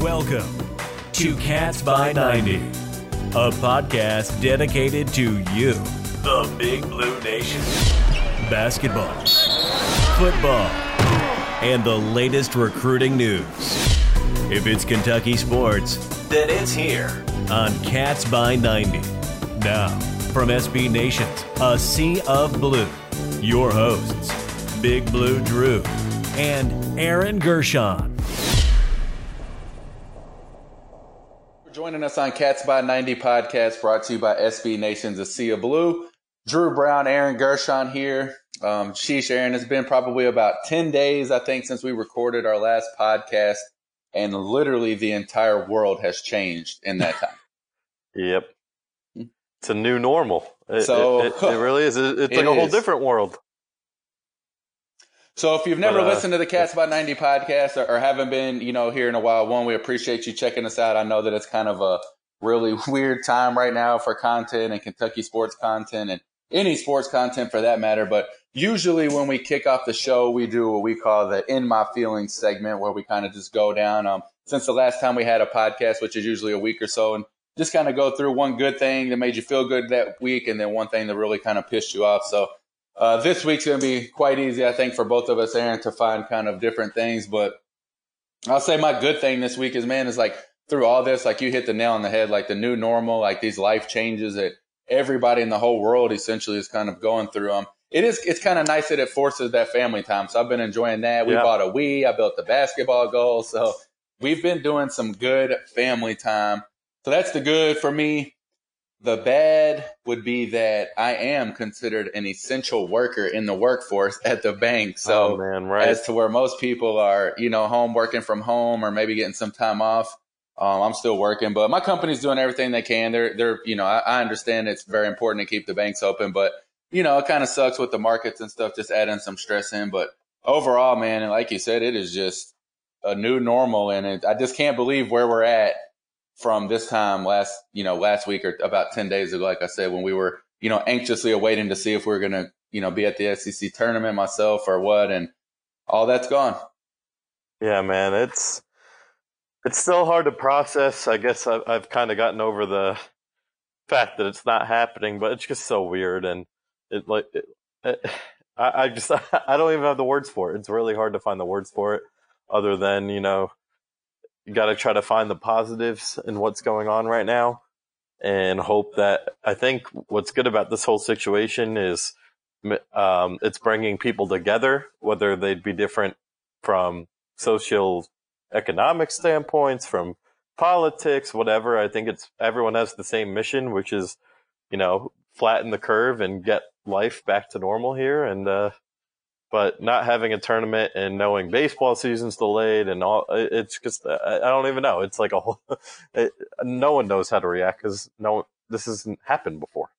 Welcome to Cats by 90, a podcast dedicated to you, the Big Blue Nation. Basketball, football, and the latest recruiting news. If it's Kentucky sports, then it's here on Cats by 90. Now, from SB Nations, a sea of blue, your hosts, Big Blue Drew and Aaron Gershon. Joining us on Cats by 90 podcast brought to you by SB Nations, a sea of blue. Drew Brown, Aaron Gershon here. Um, sheesh, Aaron, it's been probably about 10 days, I think, since we recorded our last podcast, and literally the entire world has changed in that time. Yep. It's a new normal. It, So- it, it, it really is. It's It like a whole is. different world. So if you've never But, uh, listened to the Cats by 90 podcast or, or haven't been, you know, here in a while, one, we appreciate you checking us out. I know that it's kind of a really weird time right now for content and Kentucky sports content and any sports content for that matter. But usually when we kick off the show, we do what we call the In My Feelings segment where we kind of just go down. Um, since the last time we had a podcast, which is usually a week or so, and just kind of go through one good thing that made you feel good that week and then one thing that really kind of pissed you off. So uh, this week's going to be quite easy, I think, for both of us, Aaron, to find kind of different things. But I'll say my good thing this week is, man, is like through all this, like you hit the nail on the head, like the new normal, like these life changes that everybody in the whole world essentially is kind of going through. Um, it is, it's kind of nice that it forces that family time. So I've been enjoying that. We Yeah. bought a Wii. I built the basketball goal. So we've been doing some good family time. So that's the good for me. The bad would be that I am considered an essential worker in the workforce at the bank. So oh man, right? as to where most people are, you know, home working from home or maybe getting some time off. Um, I'm still working, but my company's doing everything they can. They're, they're, you know, I, I understand it's very important to keep the banks open, but you know, it kind of sucks with the markets and stuff, just adding some stress in. But overall, man, and like you said, it is just a new normal, and it, I just can't believe where we're at from this time last, you know, last week or about ten days ago. Like I said, when we were, you know, anxiously awaiting to see if we were going to, you know, be at the SEC tournament myself or what, and all that's gone. yeah, man. It's it's still hard to process. I guess I've, I've kind of gotten over the fact that it's not happening, but it's just so weird and it like it, it, I, I just I don't even have the words for it. It's really hard to find the words for it, other than you know you got to try to find the positives in what's going on right now and hope that I think what's good about this whole situation is um, it's bringing people together, whether they'd be different from social economic standpoints, from politics, whatever. I think it's everyone has the same mission, which is, you know, flatten the curve and get life back to normal here. And, uh, but not having a tournament and knowing baseball season's delayed and all, it's just, I don't even know. It's like a whole, it, no one knows how to react because no, this hasn't happened before.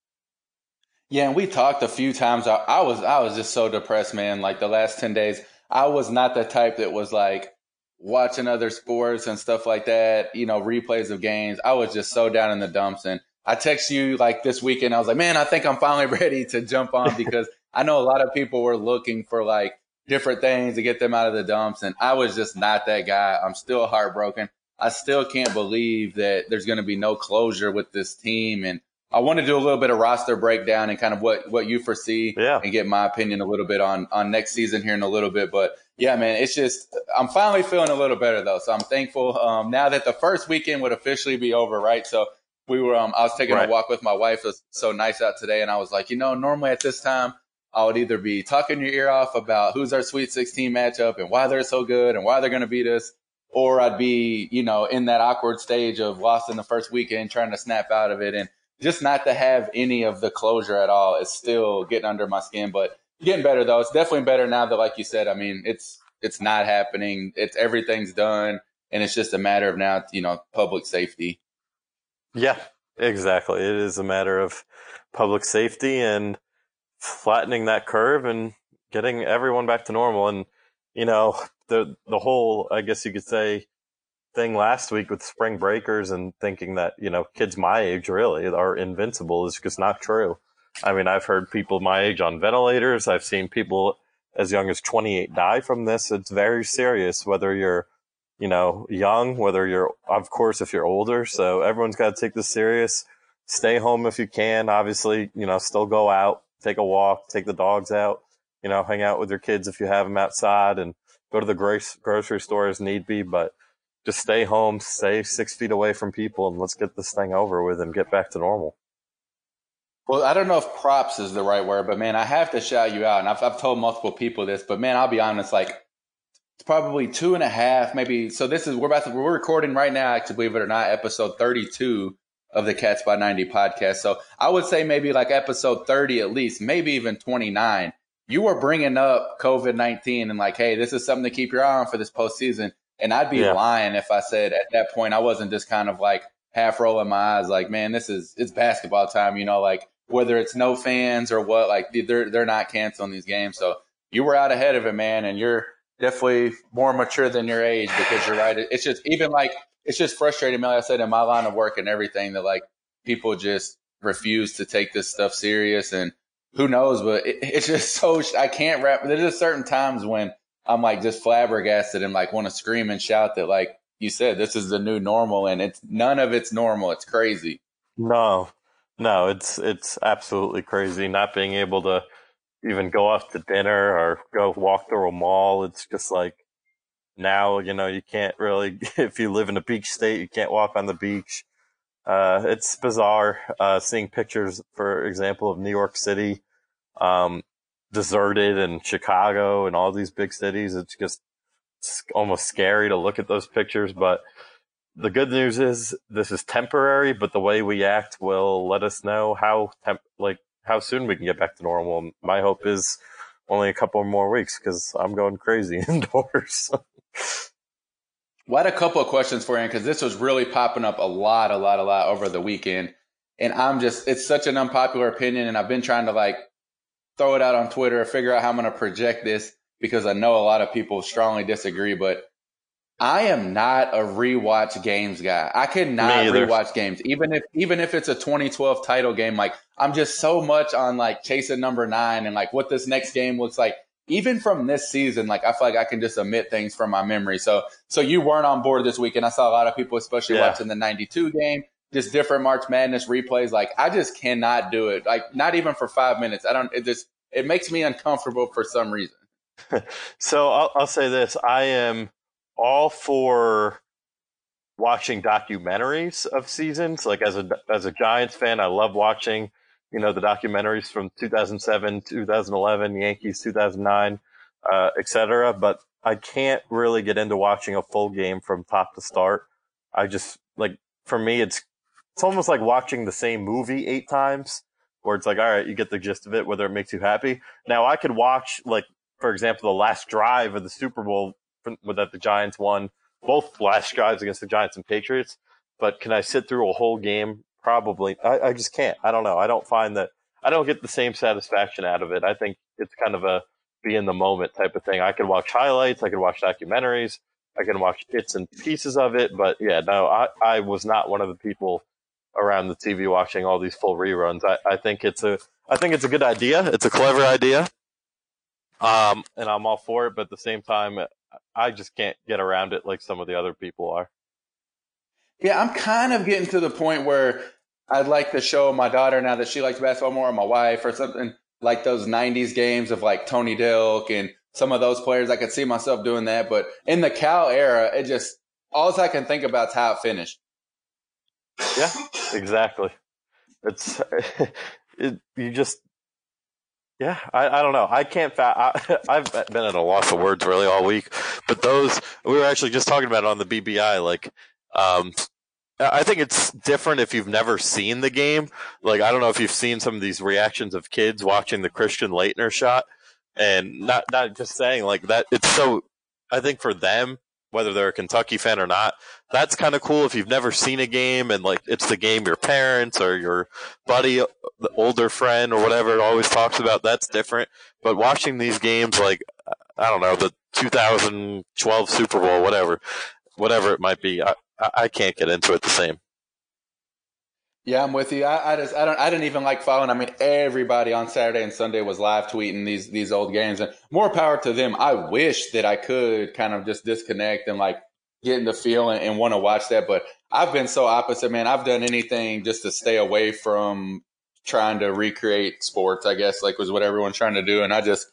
Yeah, and we talked a few times. I, I was I was just so depressed, man. Like the last ten days, I was not the type that was like watching other sports and stuff like that. You know, replays of games. I was just so down in the dumps. And I text you like this weekend. I was like, man, I think I'm finally ready to jump on because I know a lot of people were looking for like different things to get them out of the dumps, and I was just not that guy. I'm still heartbroken. I still can't believe that there's going to be no closure with this team and. I want to do a little bit of roster breakdown and kind of what, what you foresee Yeah. and get my opinion a little bit on, on next season here in a little bit. But yeah, man, it's just, I'm finally feeling a little better though. So I'm thankful, um, now that the first weekend would officially be over, right? So we were, um, I was taking Right. a walk with my wife. It was so nice out today. And I was like, you know, normally at this time, I would either be talking your ear off about who's our Sweet 16 matchup and why they're so good and why they're going to beat us, or I'd be, you know, in that awkward stage of lost in the first weekend, trying to snap out of it. And just not to have any of the closure at all is still getting under my skin. But getting better though. It's definitely better now that, like you said, I mean, it's it's not happening. It's everything's done, and it's just a matter of now, you know, public safety. Yeah, exactly. It is a matter of public safety and flattening that curve and getting everyone back to normal. And, you know, the, the whole, I guess you could say, thing last week with spring breakers and thinking that, you know, kids my age really are invincible is just not true. I mean, I've heard people my age on ventilators. I've seen people as young as 28 die from this. It's very serious, whether you're you know, young, whether you're, of course, if you're older. So everyone's got to take this serious. Stay home if you can. Obviously, you know, still go out, take a walk, take the dogs out, you know, hang out with your kids if you have them outside and go to the grocery store as need be. But just stay home, stay six feet away from people, and let's get this thing over with and get back to normal. Well, I don't know if props is the right word, but man, I have to shout you out. And I've, I've told multiple people this, but man, I'll be honest, like it's probably two and a half, maybe. So this is, we're about to, we're recording right now, actually, believe it or not, episode 32 of the Cats by 90 podcast. So I would say maybe like episode 30 at least, maybe even 29. You were bringing up COVID 19 and like, hey, this is something to keep your eye on for this postseason. And I'd be yeah. lying if I said at that point I wasn't just kind of like half rolling my eyes, like, man, this is it's basketball time, you know, like whether it's no fans or what, like they're they're not canceling these games. So you were out ahead of it, man, and you're definitely more mature than your age because you're right. It's just even like it's just frustrating, Like I said in my line of work and everything that like people just refuse to take this stuff serious and who knows, but it, it's just so I can't wrap. There's just certain times when I'm like just flabbergasted and like want to scream and shout that like you said this is the new normal and it's none of it's normal. It's crazy. No, no, it's it's absolutely crazy not being able to even go off to dinner or go walk through a mall. It's just like now, you know, you can't really if you live in a beach state, you can't walk on the beach. Uh, it's bizarre uh, seeing pictures, for example, of New York City. Um, deserted and Chicago and all these big cities. It's just it's almost scary to look at those pictures. But the good news is this is temporary, but the way we act will let us know how temp- like how soon we can get back to normal. My hope is only a couple more weeks because I'm going crazy indoors. Well, I had a couple of questions for you because this was really popping up a lot, a lot, a lot over the weekend. And I'm just, it's such an unpopular opinion. And I've been trying to like throw it out on Twitter, figure out how I'm going to project this because I know a lot of people strongly disagree, but I am not a rewatch games guy. I cannot rewatch games, even if even if it's a 2012 title game. Like I'm just so much on like chasing number nine and like what this next game looks like. Even from this season, like I feel like I can just omit things from my memory. So so you weren't on board this weekend. I saw a lot of people, especially yeah. watching the '92 game, just different March Madness replays. Like I just cannot do it. Like not even for five minutes. I don't. It just it makes me uncomfortable for some reason. so I'll, I'll say this: I am all for watching documentaries of seasons. Like as a as a Giants fan, I love watching you know the documentaries from 2007, 2011, Yankees 2009, uh, etc. But I can't really get into watching a full game from top to start. I just like for me, it's it's almost like watching the same movie eight times, where it's like, all right, you get the gist of it, whether it makes you happy. Now, I could watch, like, for example, the last drive of the Super Bowl that the Giants won, both last drives against the Giants and Patriots. But can I sit through a whole game? Probably. I, I just can't. I don't know. I don't find that. I don't get the same satisfaction out of it. I think it's kind of a be in the moment type of thing. I could watch highlights. I could watch documentaries. I can watch bits and pieces of it. But yeah, no, I, I was not one of the people around the TV watching all these full reruns. I, I think it's a I think it's a good idea. It's a clever idea. Um, and I'm all for it, but at the same time, I just can't get around it like some of the other people are. Yeah, I'm kind of getting to the point where I'd like to show my daughter now that she likes basketball more, or my wife, or something like those '90s games of like Tony Delk and some of those players. I could see myself doing that, but in the Cal era, it just all I can think about is how it finished. Yeah, exactly. It's it, you just yeah, I, I don't know. I can't. Fa- I, have been at a loss of words really all week, but those we were actually just talking about on the BBI. Like, um, I think it's different if you've never seen the game. Like, I don't know if you've seen some of these reactions of kids watching the Christian Laettner shot, and not not just saying like that. It's so. I think for them, whether they're a Kentucky fan or not. That's kind of cool if you've never seen a game and like it's the game your parents or your buddy, the older friend or whatever always talks about. That's different. But watching these games, like I don't know, the 2012 Super Bowl, whatever, whatever it might be, I, I can't get into it the same. Yeah, I'm with you. I, I, just I don't I didn't even like following. I mean, everybody on Saturday and Sunday was live tweeting these these old games, and more power to them. I wish that I could kind of just disconnect and like getting the feel and, and want to watch that. But I've been so opposite, man. I've done anything just to stay away from trying to recreate sports. I guess like was what everyone's trying to do, and I just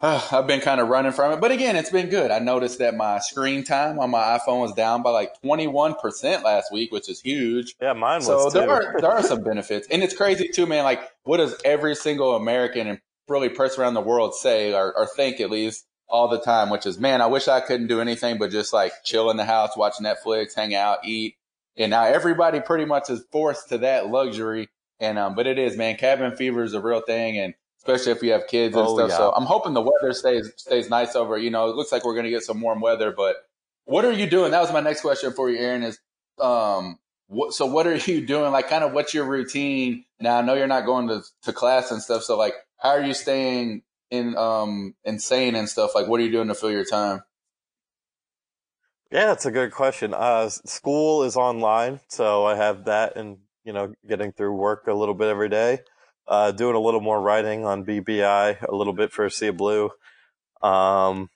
uh, I've been kind of running from it. But again, it's been good. I noticed that my screen time on my iPhone was down by like twenty one percent last week, which is huge. Yeah, mine was. So too. there are there are some benefits, and it's crazy too, man. Like, what does every single American and really person around the world say or, or think at least all the time? Which is, man, I wish I couldn't do anything but just like chill in the house, watch Netflix, hang out, eat. And now everybody pretty much is forced to that luxury. And um, but it is, man. Cabin fever is a real thing, and especially if you have kids and Oh, stuff. yeah. So I'm hoping the weather stays stays nice over. You know, it looks like we're gonna get some warm weather. But what are you doing? That was my next question for you, Aaron. Is um, what, so what are you doing? Like, kind of what's your routine now? I know you're not going to to class and stuff. So like, how are you staying in um insane and stuff? Like, what are you doing to fill your time? Yeah, that's a good question. Uh, school is online, so I have that and, you know, getting through work a little bit every day. Uh, doing a little more writing on BBI, a little bit for Sea Blue. Um,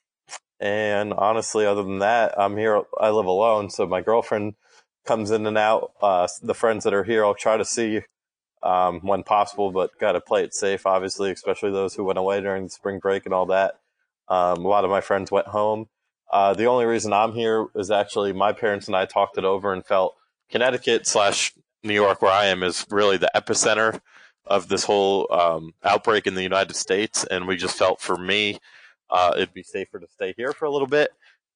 and honestly, other than that, I'm here, I live alone, so my girlfriend comes in and out. Uh, the friends that are here, I'll try to see, um, when possible, but gotta play it safe, obviously, especially those who went away during the spring break and all that. Um, a lot of my friends went home. Uh, the only reason I'm here is actually my parents and I talked it over and felt Connecticut slash New York, where I am, is really the epicenter of this whole um, outbreak in the United States. And we just felt for me, uh, it'd be safer to stay here for a little bit.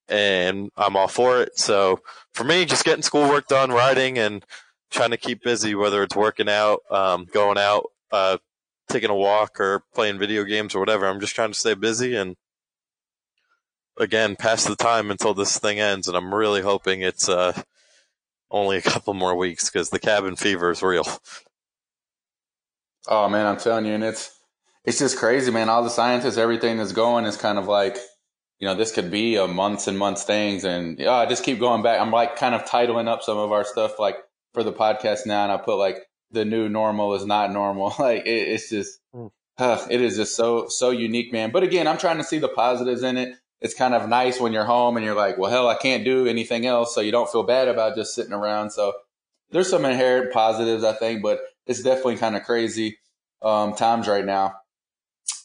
And I'm all for it. So for me, just getting schoolwork done, writing, and trying to keep busy, whether it's working out, um, going out, uh, taking a walk, or playing video games or whatever. I'm just trying to stay busy and again pass the time until this thing ends and i'm really hoping it's uh only a couple more weeks because the cabin fever is real Oh man, I'm telling you, and it's it's just crazy, man. All the scientists, everything that's going is kind of like, you know, this could be a months and months things, and yeah, I just keep going back. I'm like kind of titling up some of our stuff like for the podcast now, and I put like the new normal is not normal. Like it, it's just, Mm. uh, it is just so so unique, man. But again, I'm trying to see the positives in it. It's kind of nice when you're home and you're like, well, hell, I can't do anything else, so you don't feel bad about just sitting around. So there's some inherent positives, I think, but it's definitely kind of crazy um, times right now.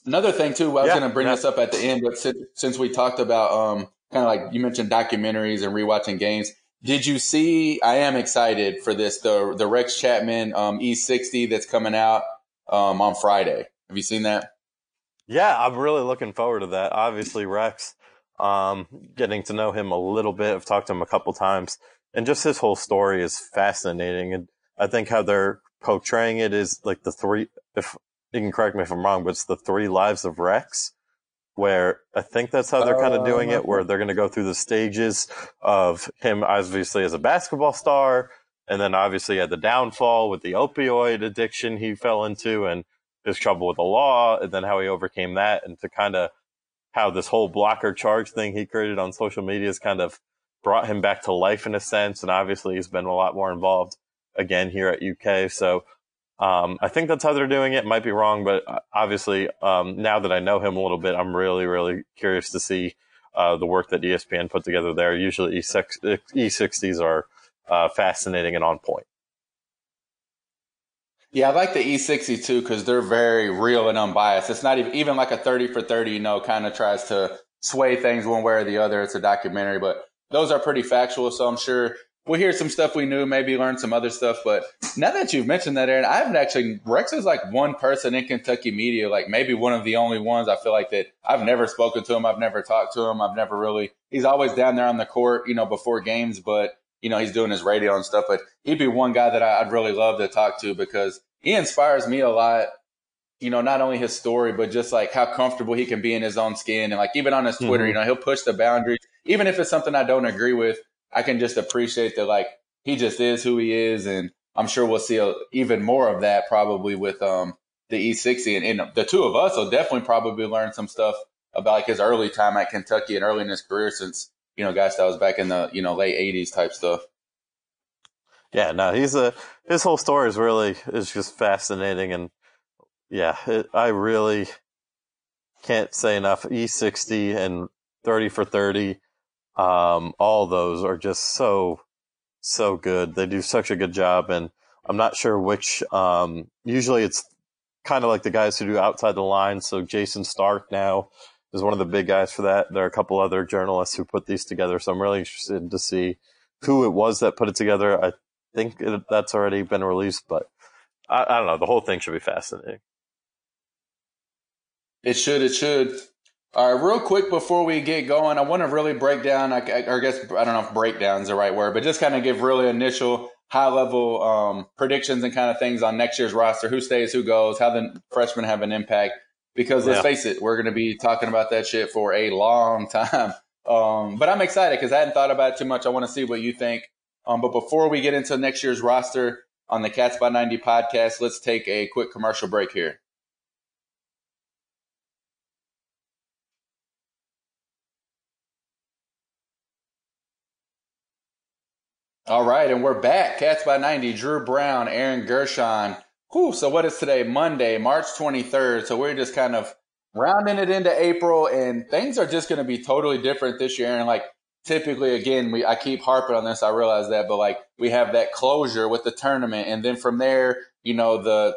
Another thing too, I was Yeah, going to bring yeah. this up at the end, but since, since we talked about um, kind of like you mentioned documentaries and rewatching games, did you see? I am excited for this the the Rex Chapman um, E60 that's coming out um, on Friday. Have you seen that? yeah i'm really looking forward to that obviously rex um getting to know him a little bit i've talked to him a couple times and just his whole story is fascinating and i think how they're portraying it is like the three if you can correct me if i'm wrong but it's the three lives of rex where I think that's how they're kind of doing it, where they're going to go through the stages of him, obviously as a basketball star, and then obviously had the downfall with the opioid addiction he fell into, and his trouble with the law, and then how he overcame that, and to kind of how this whole block or charge thing he created on social media has kind of brought him back to life in a sense, and obviously he's been a lot more involved again here at UK. So um, I think that's how they're doing it. Might be wrong, but uh, obviously, um, now that I know him a little bit, I'm really, really curious to see uh, the work that ESPN put together there. Usually, E6, E60s are uh, fascinating and on point. Yeah, I like the E60 too because they're very real and unbiased. It's not even even like a 30 for 30, you know, kind of tries to sway things one way or the other. It's a documentary, but those are pretty factual. So I'm sure we'll hear some stuff we knew, maybe learn some other stuff. But now that you've mentioned that, Aaron, I haven't actually, Rex is like one person in Kentucky media, like maybe one of the only ones I feel like that I've never spoken to him. I've never talked to him. I've never really, he's always down there on the court, you know, before games, but you know, he's doing his radio and stuff, but he'd be one guy that I'd really love to talk to because he inspires me a lot. You know, not only his story, but just like how comfortable he can be in his own skin. And like even on his Twitter, Mhm. you know, he'll push the boundaries. Even if it's something I don't agree with, I can just appreciate that like he just is who he is. And I'm sure we'll see a, even more of that probably with um the E60. And, and the two of us will definitely probably learn some stuff about like his early time at Kentucky and early in his career since, you know, guys that was back in the, you know, late 80s type stuff. Yeah, no, he's a his whole story is really is just fascinating, and yeah, it, I really can't say enough. E60 and 30 for 30. Um, all those are just so so good. They do such a good job, and I'm not sure which. Um, usually, it's kind of like the guys who do outside the line. So Jason Stark now is one of the big guys for that. There are a couple other journalists who put these together, so I'm really interested to see who it was that put it together. I think it, that's already been released, but I, I don't know. The whole thing should be fascinating. It should. It should. All right, real quick before we get going, I want to really break down. I, I, I guess I don't know if breakdown is the right word, but just kind of give really initial high level um, predictions and kind of things on next year's roster: who stays, who goes, how the freshmen have an impact. Because let's yeah. face it, we're going to be talking about that shit for a long time. Um, but I'm excited because I hadn't thought about it too much. I want to see what you think. Um, but before we get into next year's roster on the Cats by 90 podcast, let's take a quick commercial break here. All right, and we're back. Cats by 90, Drew Brown, Aaron Gershon. Whew, so what is today? Monday, March 23rd. So we're just kind of rounding it into April, and things are just going to be totally different this year. And like typically, again, we I keep harping on this. I realize that, but like we have that closure with the tournament, and then from there, you know, the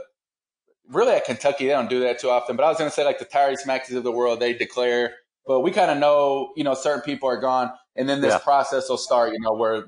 really at Kentucky they don't do that too often. But I was going to say like the Tyrese Maxes of the world, they declare, but we kind of know, you know, certain people are gone. And then this yeah. process will start, you know, where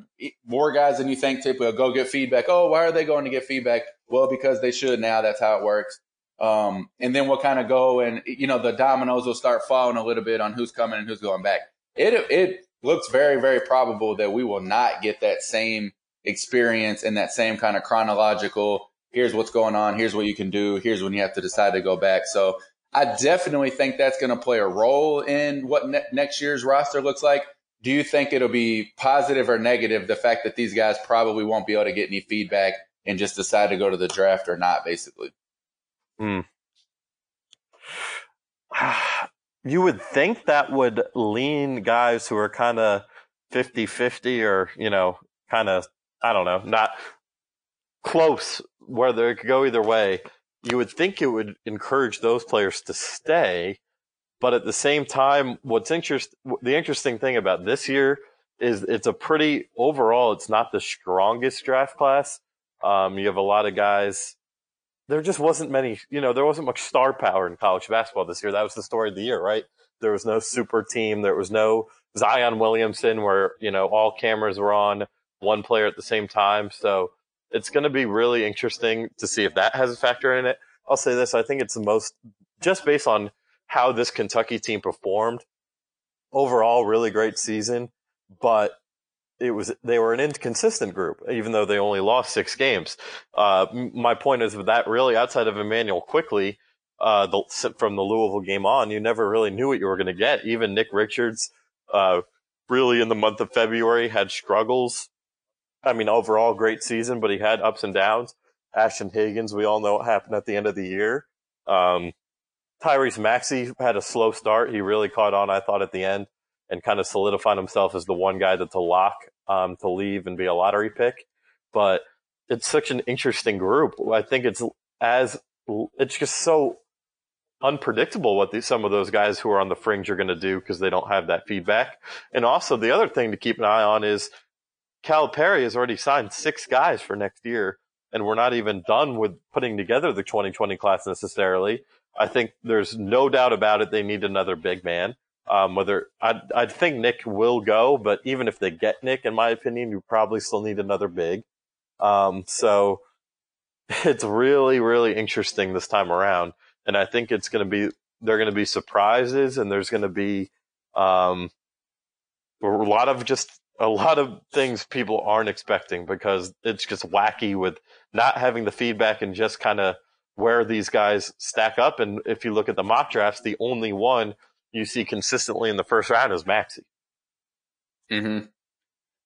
more guys than you think typically will go get feedback. Oh, why are they going to get feedback? Well, because they should now. That's how it works. Um, and then we'll kind of go and, you know, the dominoes will start falling a little bit on who's coming and who's going back. It, it looks very, very probable that we will not get that same experience and that same kind of chronological, here's what's going on, here's what you can do, here's when you have to decide to go back. So I definitely think that's going to play a role in what ne- next year's roster looks like do you think it'll be positive or negative the fact that these guys probably won't be able to get any feedback and just decide to go to the draft or not basically Hmm. you would think that would lean guys who are kind of 50-50 or you know kind of i don't know not close whether it could go either way you would think it would encourage those players to stay but at the same time, what's interest the interesting thing about this year is it's a pretty overall. It's not the strongest draft class. Um, you have a lot of guys. There just wasn't many. You know, there wasn't much star power in college basketball this year. That was the story of the year, right? There was no super team. There was no Zion Williamson, where you know all cameras were on one player at the same time. So it's going to be really interesting to see if that has a factor in it. I'll say this: I think it's the most just based on how this Kentucky team performed. Overall, really great season, but it was they were an inconsistent group, even though they only lost six games. Uh, my point is that really outside of Immanuel Quickley. uh, the, from the Louisville game on, you never really knew what you were going to get. Even Nick Richards, uh, really in the month of February had struggles. I mean, overall great season, but he had ups and downs. Ashton Hagans, we all know what happened at the end of the year. Um, Tyrese Maxey had a slow start. He really caught on, I thought, at the end and kind of solidified himself as the one guy that's a lock um, to leave and be a lottery pick. But it's such an interesting group. I think it's as it's just so unpredictable what these, some of those guys who are on the fringe are going to do because they don't have that feedback. And also the other thing to keep an eye on is Calipari has already signed six guys for next year, and we're not even done with putting together the 2020 class necessarily. I think there's no doubt about it. They need another big man. Um, whether I I think Nick will go, but even if they get Nick, in my opinion, you probably still need another big. Um, so it's really really interesting this time around, and I think it's going to be there are going to be surprises, and there's going to be um, a lot of just a lot of things people aren't expecting because it's just wacky with not having the feedback and just kind of where these guys stack up. And if you look at the mock drafts, the only one you see consistently in the first round is Maxey. Hmm.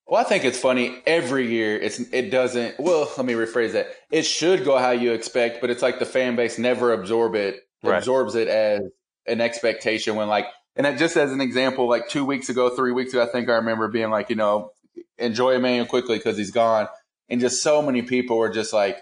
Well, I think it's funny. Every year, it's it doesn't. Well, let me rephrase that. It should go how you expect, but it's like the fan base never absorb it right. absorbs it as an expectation. When like, and that just as an example, like two weeks ago, three weeks ago, I think I remember being like, you know, enjoy Immanuel Quickley because he's gone, and just so many people were just like,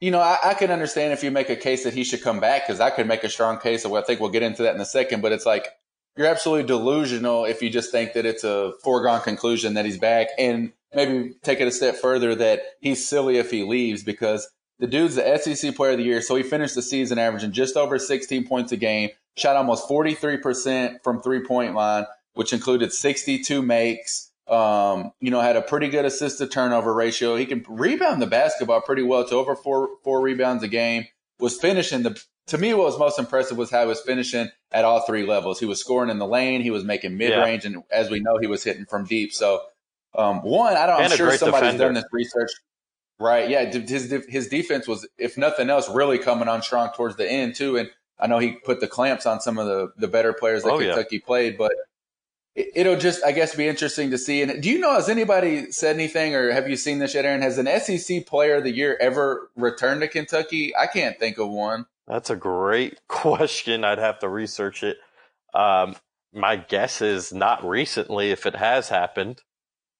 you know, I, I, can understand if you make a case that he should come back because I could make a strong case. Of, well, I think we'll get into that in a second. But it's like you're absolutely delusional if you just think that it's a foregone conclusion that he's back and maybe take it a step further that he's silly if he leaves because the dude's the SEC player of the year. So he finished the season averaging just over 16 points a game, shot almost 43% from three point line, which included 62 makes. Um, you know, had a pretty good assist to turnover ratio. He can rebound the basketball pretty well to over four, four rebounds a game. Was finishing the, to me, what was most impressive was how he was finishing at all three levels. He was scoring in the lane. He was making mid range. Yeah. And as we know, he was hitting from deep. So, um, one, I don't, I'm sure somebody's defender. done this research. Right. Yeah. His, his defense was, if nothing else, really coming on strong towards the end too. And I know he put the clamps on some of the, the better players that oh, Kentucky yeah. played, but it'll just, I guess, be interesting to see. And do you know, has anybody said anything or have you seen this yet, Aaron? Has an SEC player of the year ever returned to Kentucky? I can't think of one. That's a great question. I'd have to research it. Um, my guess is not recently if it has happened.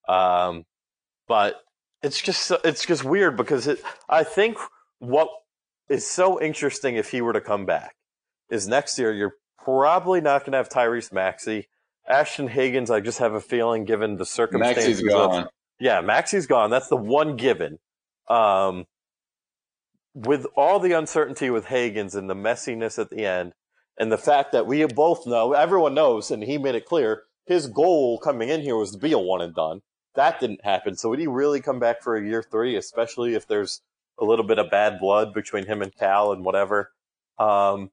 Um, but it's just it's just weird because it. I think what is so interesting if he were to come back is next year you're probably not going to have Tyrese Maxey, Ashton Hagans. I just have a feeling, given the circumstances, Maxey's gone. Of, yeah, Maxey's gone. That's the one given. Um, with all the uncertainty with Hagans and the messiness at the end, and the fact that we both know, everyone knows, and he made it clear, his goal coming in here was to be a one and done that didn't happen. So would he really come back for a year three, especially if there's a little bit of bad blood between him and Cal and whatever? Um,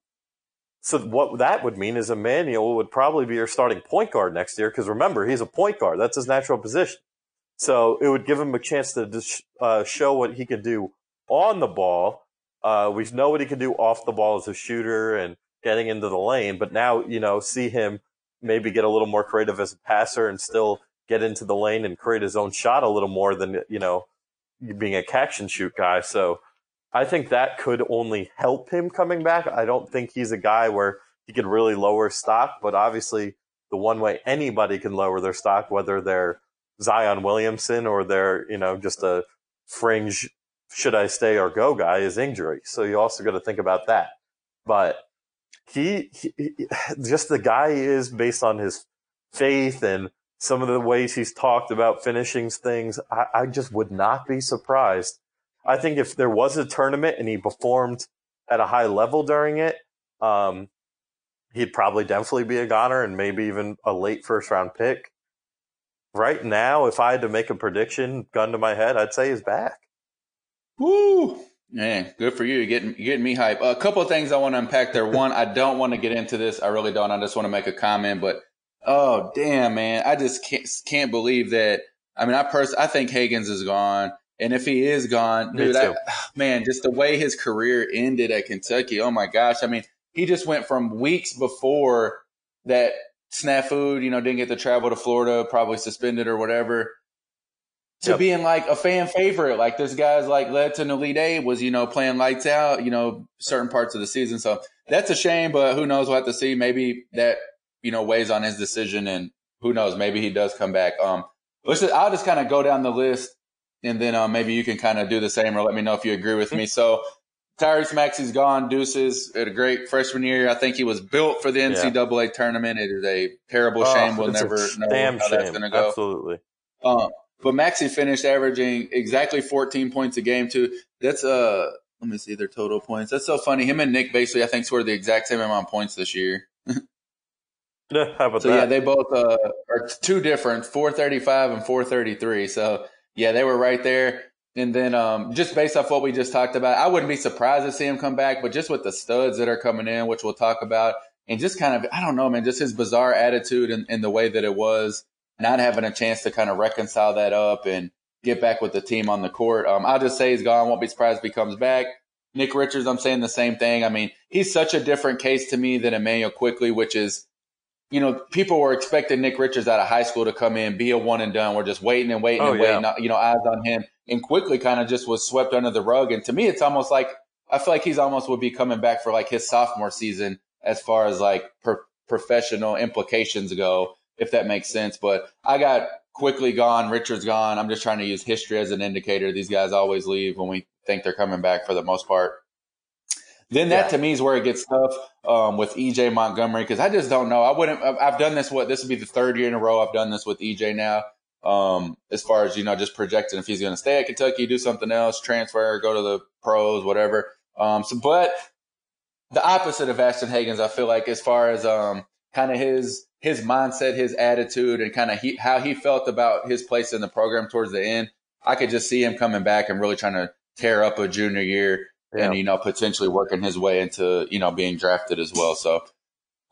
so what that would mean is Immanuel would probably be your starting point guard next year because remember he's a point guard. That's his natural position. So it would give him a chance to uh, show what he can do on the ball. Uh, we know what he can do off the ball as a shooter and getting into the lane. But now you know see him maybe get a little more creative as a passer and still get into the lane and create his own shot a little more than, you know, being a catch and shoot guy. So I think that could only help him coming back. I don't think he's a guy where he could really lower stock, but obviously the one way anybody can lower their stock, whether they're Zion Williamson or they're, you know, just a fringe should I stay or go guy is injury. So you also got to think about that. But he, he, just the guy is based on his faith and some of the ways he's talked about finishing things, I, I just would not be surprised. I think if there was a tournament and he performed at a high level during it, um, he'd probably definitely be a goner and maybe even a late first round pick. Right now, if I had to make a prediction, gun to my head, I'd say he's back. Woo! Man, good for you. You're getting, you're getting me hype. A couple of things I want to unpack there. One, I don't want to get into this. I really don't. I just want to make a comment, but Oh damn, man! I just can't can't believe that. I mean, I pers- I think Hagans is gone, and if he is gone, dude, I, man, just the way his career ended at Kentucky. Oh my gosh! I mean, he just went from weeks before that snafu, you know, didn't get to travel to Florida, probably suspended or whatever, to yep. being like a fan favorite. Like this guy's like led to an elite eight, was you know playing lights out, you know, certain parts of the season. So that's a shame, but who knows? We'll have to see. Maybe that you know, weighs on his decision and who knows, maybe he does come back. Um, let's just, I'll just kind of go down the list and then um, maybe you can kind of do the same or let me know if you agree with me. So Tyrese Maxey's gone. Deuces had a great freshman year. I think he was built for the NCAA yeah. tournament. It is a terrible oh, shame. We'll never know how shame. that's going to go. Absolutely. Um, but Maxey finished averaging exactly 14 points a game too. That's uh, let me see their total points. That's so funny. Him and Nick basically, I think, scored the exact same amount of points this year. Yeah, how about so that? yeah, they both uh, are two different, 435 and 433. So yeah, they were right there. And then um, just based off what we just talked about, I wouldn't be surprised to see him come back, but just with the studs that are coming in, which we'll talk about, and just kind of, I don't know, man, just his bizarre attitude and, and the way that it was, not having a chance to kind of reconcile that up and get back with the team on the court. Um, I'll just say he's gone. Won't be surprised if he comes back. Nick Richards, I'm saying the same thing. I mean, he's such a different case to me than Immanuel Quickley, which is you know, people were expecting Nick Richards out of high school to come in, be a one and done. We're just waiting and waiting oh, and yeah. waiting, you know, eyes on him. And Quickley kind of just was swept under the rug. And to me, it's almost like, I feel like he's almost would be coming back for like his sophomore season as far as like per- professional implications go, if that makes sense. But I got Quickley gone, Richards gone. I'm just trying to use history as an indicator. These guys always leave when we think they're coming back for the most part. Then that Yeah. to me is where it gets tough um, with EJ Montgomery because I just don't know. I wouldn't. I've done this. What this would be the third year in a row I've done this with EJ now. Um, as far as you know, just projecting if he's going to stay at Kentucky, do something else, transfer, go to the pros, whatever. Um, so, but the opposite of Ashton Hagans, I feel like, as far as um, kind of his his mindset, his attitude, and kind of he, how he felt about his place in the program towards the end, I could just see him coming back and really trying to tear up a junior year and you know potentially working his way into you know being drafted as well. So,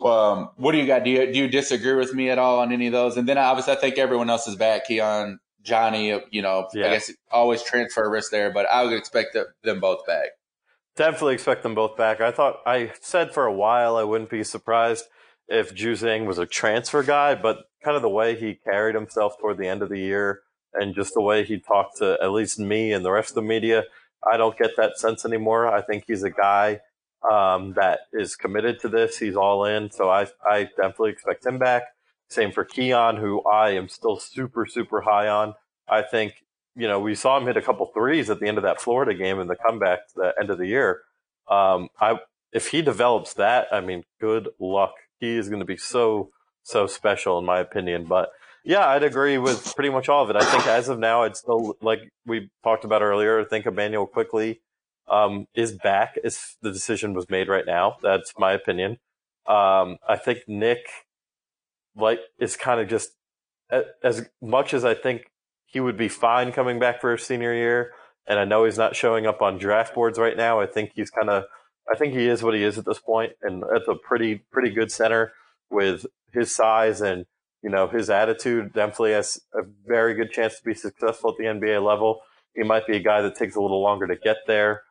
um, what do you got? Do you do you disagree with me at all on any of those? And then obviously, I think everyone else is back. Keion, Johnny, you know, Yeah. I guess always transfer risk there, but I would expect them both back. Definitely expect them both back. I thought I said for a while I wouldn't be surprised if Juzang was a transfer guy, but kind of the way he carried himself toward the end of the year and just the way he talked to at least me and the rest of the media, I don't get that sense anymore. I think he's a guy um, that is committed to this. He's all in, so I I definitely expect him back. Same for Keion, who I am still super super high on. I think you know we saw him hit a couple threes at the end of that Florida game in the comeback to the end of the year. Um, I if he develops that, I mean, good luck. He is going to be so so special in my opinion. But yeah, I'd agree with pretty much all of it. I think as of now, I'd still like we talked about earlier. I think Immanuel Quickley um, is back if the decision was made right now. That's my opinion. Um, I think Nick like is kind of just as much as I think he would be fine coming back for his senior year. And I know he's not showing up on draft boards right now. I think he's kind of, I think he is what he is at this point, and that's a pretty pretty good center with his size and you know his attitude. Definitely has a very good chance to be successful at the NBA level. He might be a guy that takes a little longer to get there,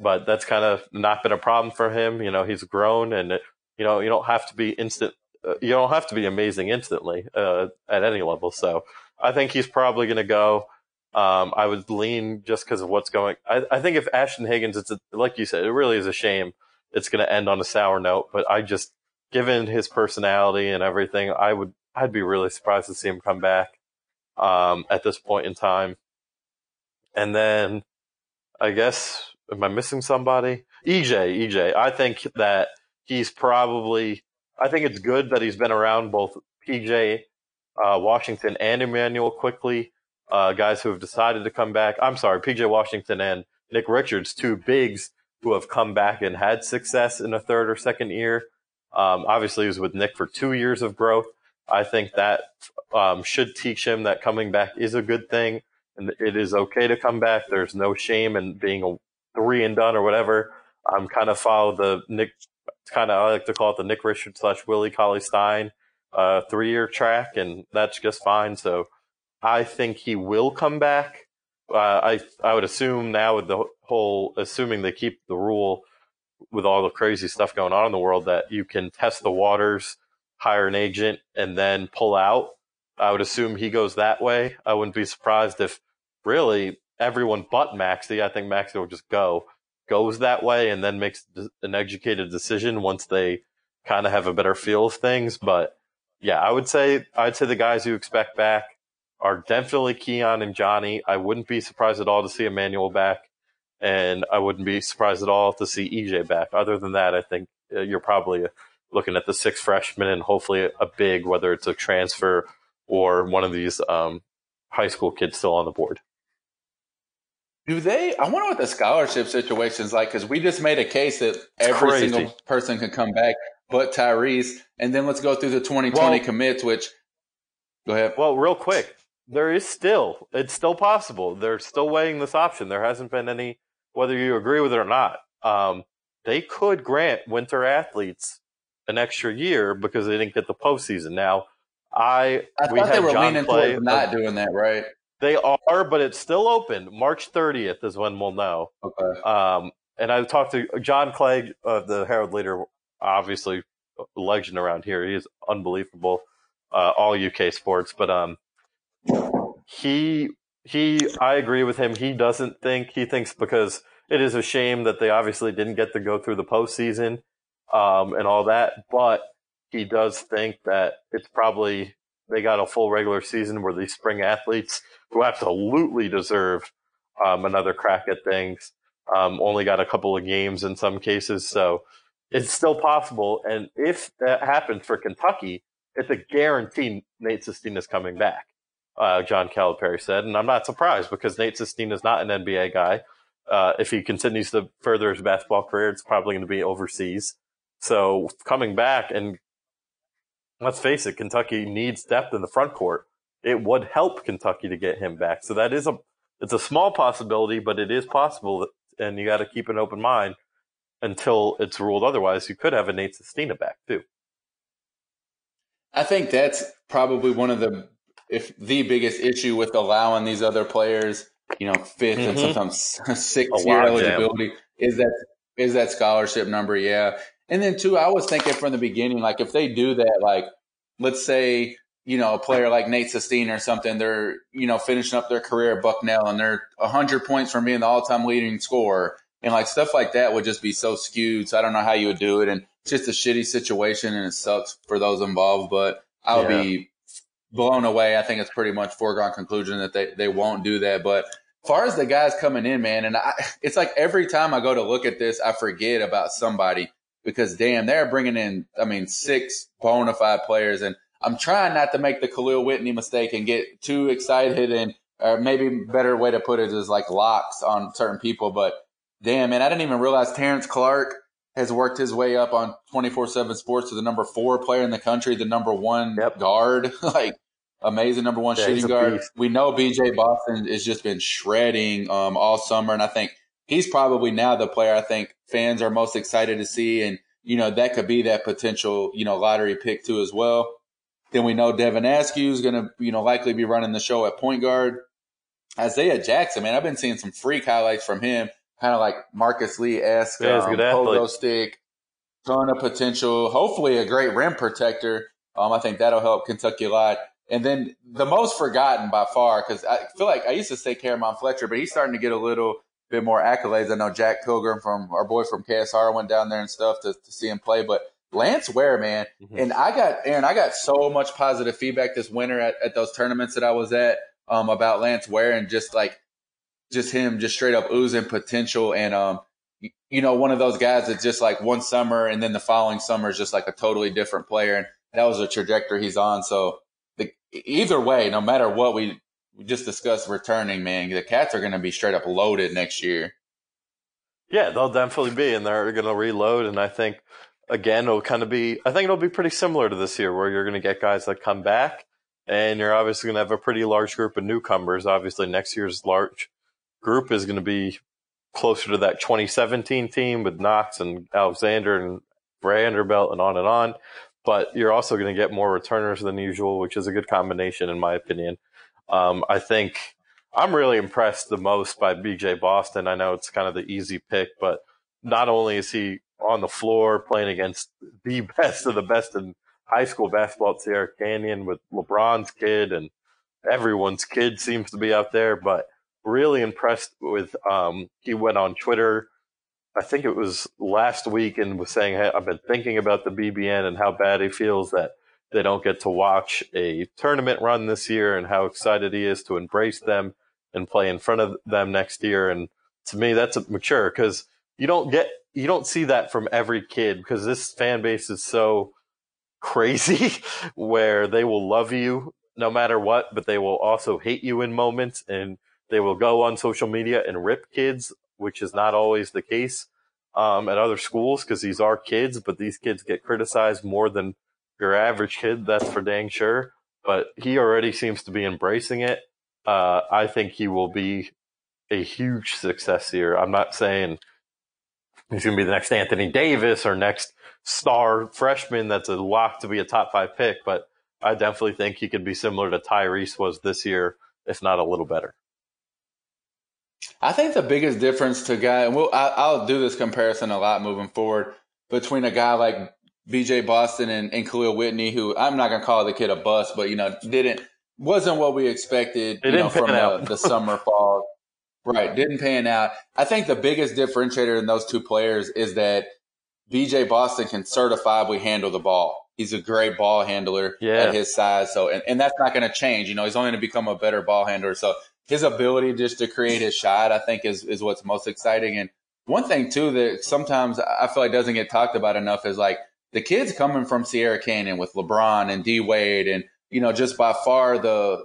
but that's kind of not been a problem for him. You know, he's grown, and you know you don't have to be instant. Uh, you don't have to be amazing instantly uh, at any level. So I think he's probably going to go. Um, I would lean just because of what's going. I, I think if Ashton Hagans, it's a, like you said, it really is a shame. It's going to end on a sour note. But I just, given his personality and everything, I would, I'd be really surprised to see him come back um, at this point in time. And then, I guess, am I missing somebody? EJ, EJ. I think that he's probably. I think it's good that he's been around both PJ uh, Washington and Immanuel Quickley, uh, guys who have decided to come back. I'm sorry, PJ Washington and Nick Richards, two bigs who have come back and had success in a third or second year. Um, obviously, he was with Nick for two years of growth. I think that um, should teach him that coming back is a good thing and it is okay to come back. There's no shame in being a three and done or whatever. I'm kind of follow the Nick, kind of I like to call it the Nick Richard slash Willie Cauley Stein uh, three year track, and that's just fine. So I think he will come back. Uh, I I would assume now with the whole assuming they keep the rule with all the crazy stuff going on in the world that you can test the waters, hire an agent, and then pull out. I would assume he goes that way. I wouldn't be surprised if really everyone but Maxey, I think Maxey will just go, goes that way and then makes an educated decision once they kind of have a better feel of things. But yeah, I would say I'd say the guys you expect back are definitely Keion and Johnny. I wouldn't be surprised at all to see Immanuel back, and I wouldn't be surprised at all to see EJ back. Other than that, I think uh, you're probably looking at the six freshmen and hopefully a big, whether it's a transfer or one of these um, high school kids still on the board. Do they? I wonder what the scholarship situation is like because we just made a case that every crazy. single person can come back, but Tyrese. And then let's go through the 2020 Well- commits. Which, go ahead. Well, real quick, there is still it's still possible. They're still weighing this option. There hasn't been any, whether you agree with it or not. Um, they could grant winter athletes an extra year because they didn't get the postseason. Now, I I we thought they had were John leaning Clay. towards not doing that, right? They are, but it's still open. March 30th is when we'll know. Okay. Um, and I talked to John Clay, uh, the Herald leader, obviously a legend around here. He is unbelievable, uh, all UK sports. But um, he he, I agree with him. He doesn't think he thinks because it is a shame that they obviously didn't get to go through the postseason um, and all that. But he does think that it's probably they got a full regular season where these spring athletes who absolutely deserve um, another crack at things Um, only got a couple of games in some cases, so it's still possible. And if that happens for Kentucky, it's a guarantee Nate Sestina's coming back. Uh, John Calipari said, and I'm not surprised because Nate Sestina is not an NBA guy. Uh, if he continues to further his basketball career, it's probably going to be overseas. So coming back and let's face it, Kentucky needs depth in the front court. It would help Kentucky to get him back. So that is a it's a small possibility, but it is possible, and you got to keep an open mind until it's ruled otherwise. You could have a Nate Sestina back too. I think that's probably one of the if the biggest issue with allowing these other players, you know, 5th mm-hmm. and sometimes sixth year eligibility jam. is that is that scholarship number, yeah. And then too, I was thinking from the beginning, like if they do that, like let's say you know, a player like Nate Sestina or something, they're, you know, finishing up their career at Bucknell and they're 100 points from being the all time leading scorer. And like stuff like that would just be so skewed. So I don't know how you would do it. And it's just a shitty situation and it sucks for those involved. But I would yeah. be blown away. I think it's pretty much foregone conclusion that they, they won't do that. But as far as the guys coming in, man, and I, it's like every time I go to look at this, I forget about somebody because damn, they're bringing in, I mean, six bona fide players. And I'm trying not to make the Kahlil Whitney mistake and get too excited and or maybe better way to put it is like locks on certain people. But damn, man, I didn't even realize Terrence Clarke has worked his way up on 24 7 sports to the number four player in the country, the number one yep. guard. like, amazing number one yeah, shooting guard. Piece. We know BJ Boston has just been shredding um, all summer. And I think he's probably now the player I think fans are most excited to see. And, you know, that could be that potential, you know, lottery pick too as well. Then we know Devin Askew is going to, you know, likely be running the show at point guard. Isaiah Jackson, man, I've been seeing some freak highlights from him, kind of like Marcus Lee esque, yeah, um, pogo stick, ton of potential. Hopefully, a great rim protector. Um, I think that'll help Kentucky a lot. And then the most forgotten by far, because I feel like I used to say Caramon Fletcher, but he's starting to get a little bit more accolades. I know Jack Pilgrim from our boy from KSR went down there and stuff to, to see him play, but Lance Ware, man. Mm-hmm. And I got Aaron, I got so much positive feedback this winter at, at those tournaments that I was at um, about Lance Ware and just like just him just straight up oozing potential and um you know one of those guys that's just like one summer and then the following summer is just like a totally different player and that was a trajectory he's on so the, either way no matter what we, we just discussed returning man the cats are going to be straight up loaded next year yeah they'll definitely be and they're going to reload and i think again, it'll kind of be, I think it'll be pretty similar to this year where you're going to get guys that come back and you're obviously going to have a pretty large group of newcomers. Obviously, next year's large group is going to be closer to that 2017 team with Knox and Alexander and Vanderbilt and on and on. But you're also going to get more returners than usual, which is a good combination, in my opinion. Um, I think I'm really impressed the most by BJ Boston. I know it's kind of the easy pick, but not only is he on the floor playing against the best of the best in high school basketball at Sierra Canyon with LeBron's kid and everyone's kid seems to be out there, but really impressed with, um, he went on Twitter. I think it was last week and was saying, hey, I've been thinking about the BBN and how bad he feels that they don't get to watch a tournament run this year and how excited he is to embrace them and play in front of them next year. And to me, that's mature because you don't get you don't see that from every kid because this fan base is so crazy where they will love you no matter what, but they will also hate you in moments and they will go on social media and rip kids, which is not always the case um, at other schools because these are kids, but these kids get criticized more than your average kid. That's for dang sure. But he already seems to be embracing it. Uh, I think he will be a huge success here. I'm not saying he's going to be the next Anthony Davis or next star freshman that's a lock to be a top five pick. But I definitely think he could be similar to Tyrese was this year, if not a little better. I think the biggest difference to guy, and we'll, I, will do this comparison a lot moving forward between a guy like BJ Boston and, and Kahlil Whitney, who I'm not going to call the kid a bust, but you know, didn't wasn't what we expected, you know, from the, the summer fall. Right. Didn't pan out. I think the biggest differentiator in those two players is that BJ Boston can certifiably handle the ball. He's a great ball handler yeah. at his size. So, and, and that's not going to change. You know, he's only going to become a better ball handler. So his ability just to create his shot, I think, is is what's most exciting. And one thing too that sometimes I feel like doesn't get talked about enough is like the kids coming from Sierra Canyon with LeBron and D Wade, and you know, just by far the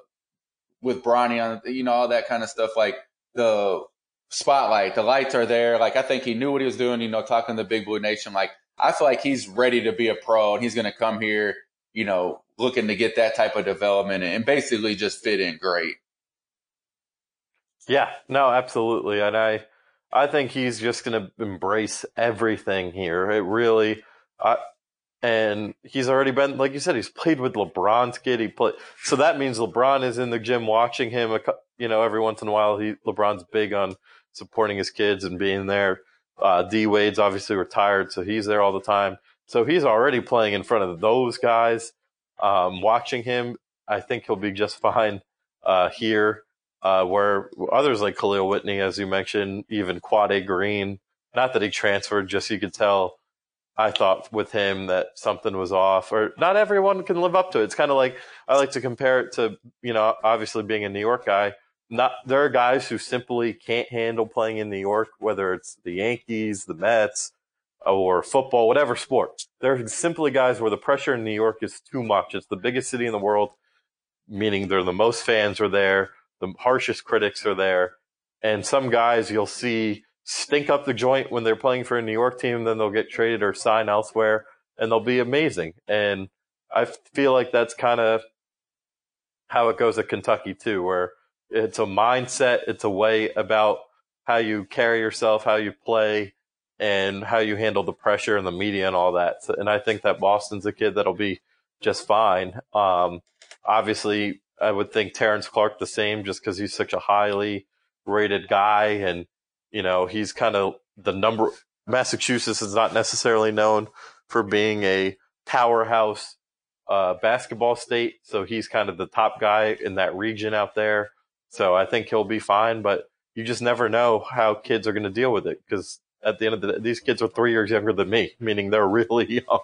with Bronny on, you know, all that kind of stuff. Like the spotlight, the lights are there. Like I think he knew what he was doing. You know, talking to the Big Blue Nation. Like I feel like he's ready to be a pro, and he's going to come here. You know, looking to get that type of development and basically just fit in great. Yeah, no, absolutely. And I I think he's just going to embrace everything here. It really I and he's already been like you said he's played with LeBron's kid. He played so that means LeBron is in the gym watching him you know every once in a while he LeBron's big on supporting his kids and being there. Uh, D Wade's obviously retired, so he's there all the time. So he's already playing in front of those guys. Um, watching him, I think he'll be just fine uh, here uh, where others like Kahlil Whitney, as you mentioned, even Quade Green, not that he transferred, just you could tell. I thought with him that something was off, or not everyone can live up to it. It's kind of like I like to compare it to, you know, obviously being a New York guy. Not there are guys who simply can't handle playing in New York, whether it's the Yankees, the Mets, or football, whatever sport. They're simply guys where the pressure in New York is too much. It's the biggest city in the world, meaning they're the most fans are there the harshest critics are there. And some guys you'll see stink up the joint when they're playing for a New York team, then they'll get traded or sign elsewhere and they'll be amazing. And I feel like that's kind of how it goes at Kentucky too, where it's a mindset, it's a way about how you carry yourself, how you play, and how you handle the pressure and the media and all that. So, and I think that Boston's a kid that'll be just fine. Um, obviously, I would think Terrence Clarke the same, just because he's such a highly rated guy, and you know he's kind of the number. Massachusetts is not necessarily known for being a powerhouse uh, basketball state, so he's kind of the top guy in that region out there. So I think he'll be fine, but you just never know how kids are going to deal with it because at the end of the day, these kids are three years younger than me, meaning they're really young.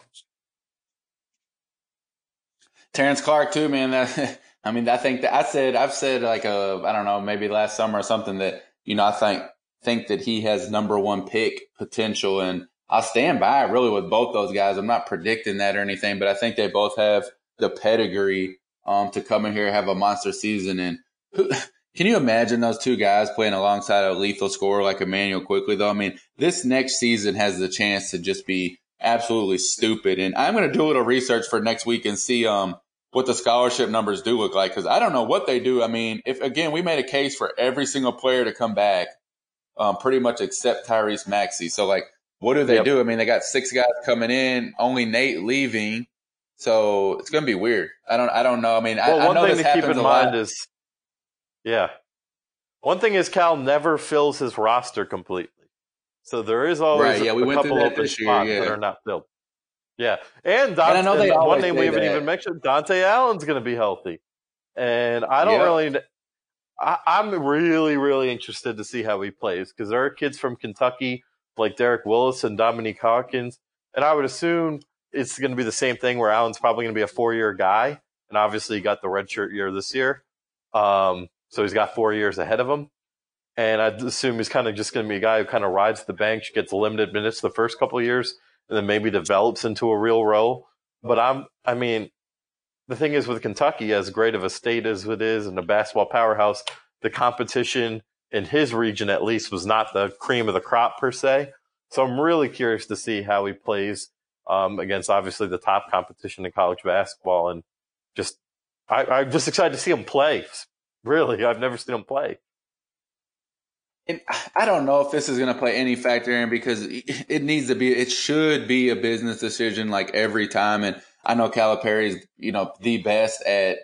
Terrence Clarke too, man. That I mean, I think that I said I've said like a I don't know maybe last summer or something that you know I think think that he has number one pick potential, and I stand by really with both those guys. I'm not predicting that or anything, but I think they both have the pedigree um, to come in here have a monster season. And who, can you imagine those two guys playing alongside a lethal scorer like Immanuel Quickley, Though I mean, this next season has the chance to just be absolutely stupid. And I'm going to do a little research for next week and see um what the scholarship numbers do look like because I don't know what they do. I mean, if again we made a case for every single player to come back, um, pretty much except Tyrese Maxey. So like, what do they yep. do? I mean, they got six guys coming in, only Nate leaving, so it's gonna be weird. I don't, I don't know. I mean, well, I, one I know thing to keep in mind is, yeah, one thing is Cal never fills his roster completely, so there is always right, yeah, a, we a couple open spots yeah. that are not filled. Yeah, and, Dontaie, and I know they one name we haven't that. even mentioned, Dontaie Allen's going to be healthy, and I don't yep. really. I, I'm really, really interested to see how he plays because there are kids from Kentucky like Derek Willis and Dominique Hawkins, and I would assume it's going to be the same thing where Allen's probably going to be a four-year guy, and obviously he got the redshirt year this year, um, so he's got four years ahead of him. And I assume he's kind of just going to be a guy who kind of rides the bench, gets limited minutes the first couple years, and then maybe develops into a real role. But I'm, I mean, the thing is with Kentucky, as great of a state as it is and a basketball powerhouse, the competition in his region at least was not the cream of the crop per se. So I'm really curious to see how he plays um, against obviously the top competition in college basketball, and just I, I'm just excited to see him play. Really, I've never seen him play. And I don't know if this is going to play any factor in because it needs to be, it should be a business decision like every time. And I know Calipari is, you know, the best at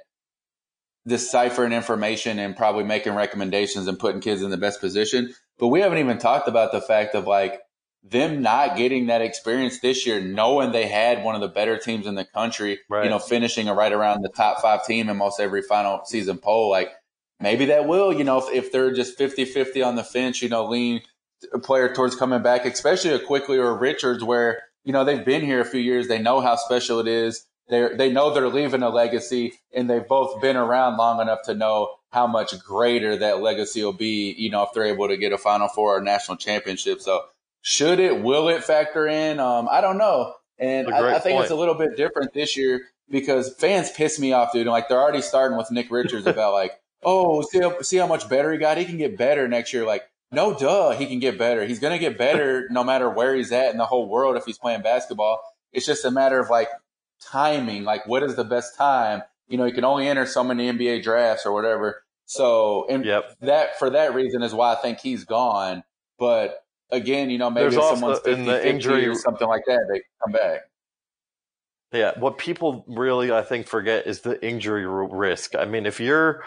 deciphering information and probably making recommendations and putting kids in the best position. But we haven't even talked about the fact of like them not getting that experience this year, knowing they had one of the better teams in the country, right. you know, finishing right around the top five team in most every final season poll. Like maybe that will, you know, if, if they're just 50 50 on the fence, you know, lean a player towards coming back, especially a Quickley or a Richards, where, you know, they've been here a few years. They know how special it is. They they know they're leaving a legacy, and they've both been around long enough to know how much greater that legacy will be, you know, if they're able to get a Final Four or national championship. So should it, will it factor in? Um, I don't know. And I, I, think point. it's a little bit different this year because fans piss me off, dude. And like they're already starting with Nick Richards about like, oh, see how, see how much better he got. He can get better next year. Like, no, duh, he can get better. He's going to get better no matter where he's at in the whole world if he's playing basketball. It's just a matter of like timing. Like, what is the best time? You know, you can only enter so many NBA drafts or whatever. So, and yep. that for that reason is why I think he's gone. But again, you know, maybe if someone's 50, in the injury or something like that, they come back. Yeah, what people really I think forget is the injury risk. I mean, if you're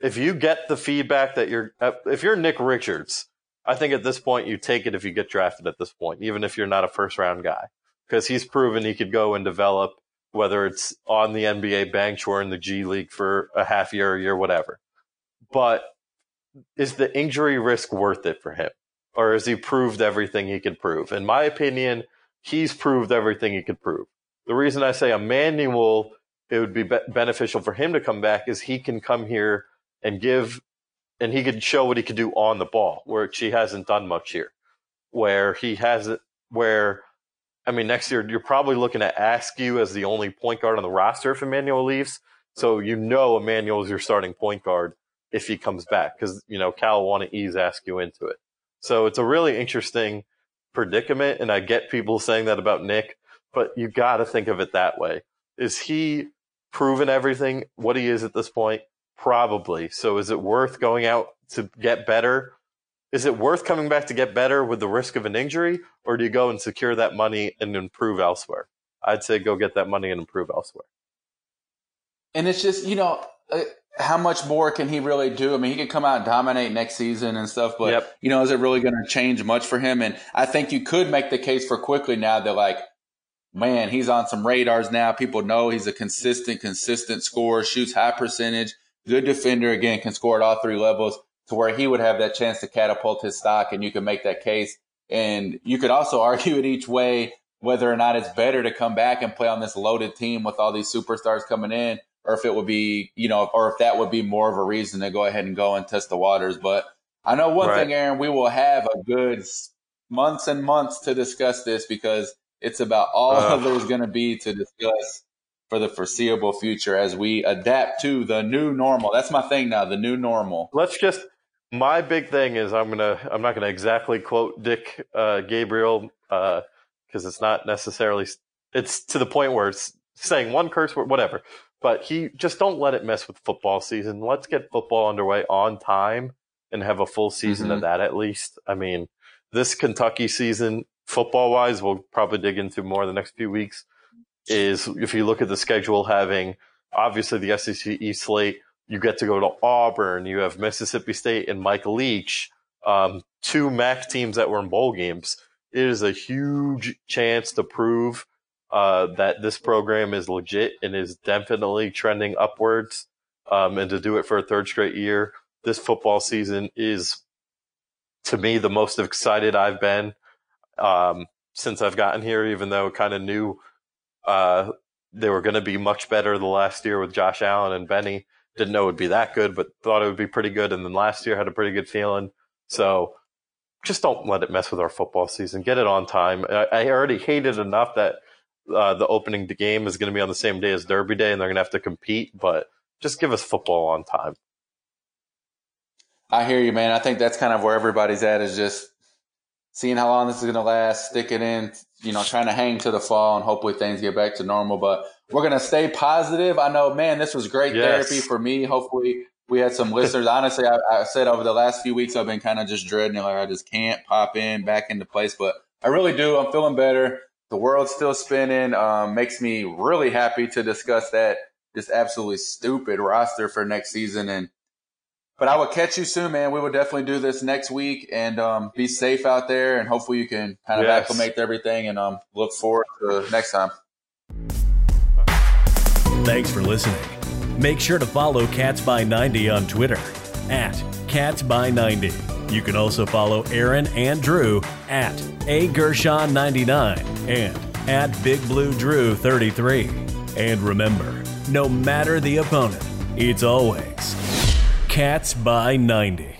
if you get the feedback that you're uh, if you're Nick Richards, I think at this point you take it if you get drafted at this point, even if you're not a first round guy, because he's proven he could go and develop whether it's on the NBA bench or in the G League for a half year, a year, whatever. But is the injury risk worth it for him? Or has he proved everything he could prove? In my opinion, he's proved everything he could prove. The reason I say Immanuel, it would be, be beneficial for him to come back is he can come here and give, and he could show what he could do on the ball, which he hasn't done much here. Where he hasn't, where, I mean, next year you're probably looking at Askew as the only point guard on the roster if Immanuel leaves. So you know Immanuel is your starting point guard if he comes back because, you know, Cal want to ease Askew into it. So it's a really interesting predicament. And I get people saying that about Nick, but you got to think of it that way. Is he proven everything what he is at this point? Probably. So is it worth going out to get better? Is it worth coming back to get better with the risk of an injury, or do you go and secure that money and improve elsewhere? I'd say go get that money and improve elsewhere. And it's just, you know, uh, how much more can he really do? I mean, he could come out and dominate next season and stuff, but yep. you know, is it really going to change much for him? And I think you could make the case for Quickley now that like man, he's on some radars now. People know he's a consistent, consistent scorer, shoots high percentage, good defender. Again, can score at all three levels to where he would have that chance to catapult his stock, and you can make that case. And you could also argue it each way whether or not it's better to come back and play on this loaded team with all these superstars coming in, or if it would be, you know, or if that would be more of a reason to go ahead and go and test the waters. But I know one right. thing, Aaron, we will have a good months and months to discuss this because it's about all uh, there's going to be to discuss for the foreseeable future as we adapt to the new normal. That's my thing now, the new normal. Let's just my big thing is I'm gonna I'm not gonna exactly quote Dick uh, Gabriel because uh, it's not necessarily it's to the point where it's saying one curse word whatever. But he just don't let it mess with football season. Let's get football underway on time and have a full season mm-hmm. of that at least. I mean, this Kentucky season football wise, we'll probably dig into more the next few weeks, is if you look at the schedule having obviously the SEC East slate, you get to go to Auburn, you have Mississippi State and Mike Leach, um, two MAC teams that were in bowl games. It is a huge chance to prove uh, that this program is legit and is definitely trending upwards. Um, and to do it for a third straight year, this football season is, to me, the most excited I've been um, since I've gotten here, even though kind of knew uh, they were going to be much better the last year with Josh Allen and Benny. Didn't know it would be that good, but thought it would be pretty good. And then last year had a pretty good feeling. So just don't let it mess with our football season. Get it on time. I, I already hated enough that uh, the opening the game is going to be on the same day as Derby Day, and they're going to have to compete. But just give us football on time. I hear you, man. I think that's kind of where everybody's at. Is just seeing how long this is going to last, sticking in, you know, trying to hang to the fall, and hopefully things get back to normal. But we're going to stay positive. I know, man, this was great yes. therapy for me. Hopefully, we had some listeners. Honestly, I, I, said over the last few weeks, I've been kind of just dreading it. Like, I just can't pop in back into place. But I really do. I'm feeling better. The world's still spinning. Um, makes me really happy to discuss that just absolutely stupid roster for next season. And but I will catch you soon, man. We will definitely do this next week and um, be safe out there. And hopefully you can kind of yes. acclimate to everything and um, look forward to next time. Thanks for listening. Make sure to follow Cats by 90 on Twitter at Cats by 90. You can also follow Aaron and Drew at A Gershon 99 and at Big Blue Drew 33. And remember, no matter the opponent, it's always Cats by 90.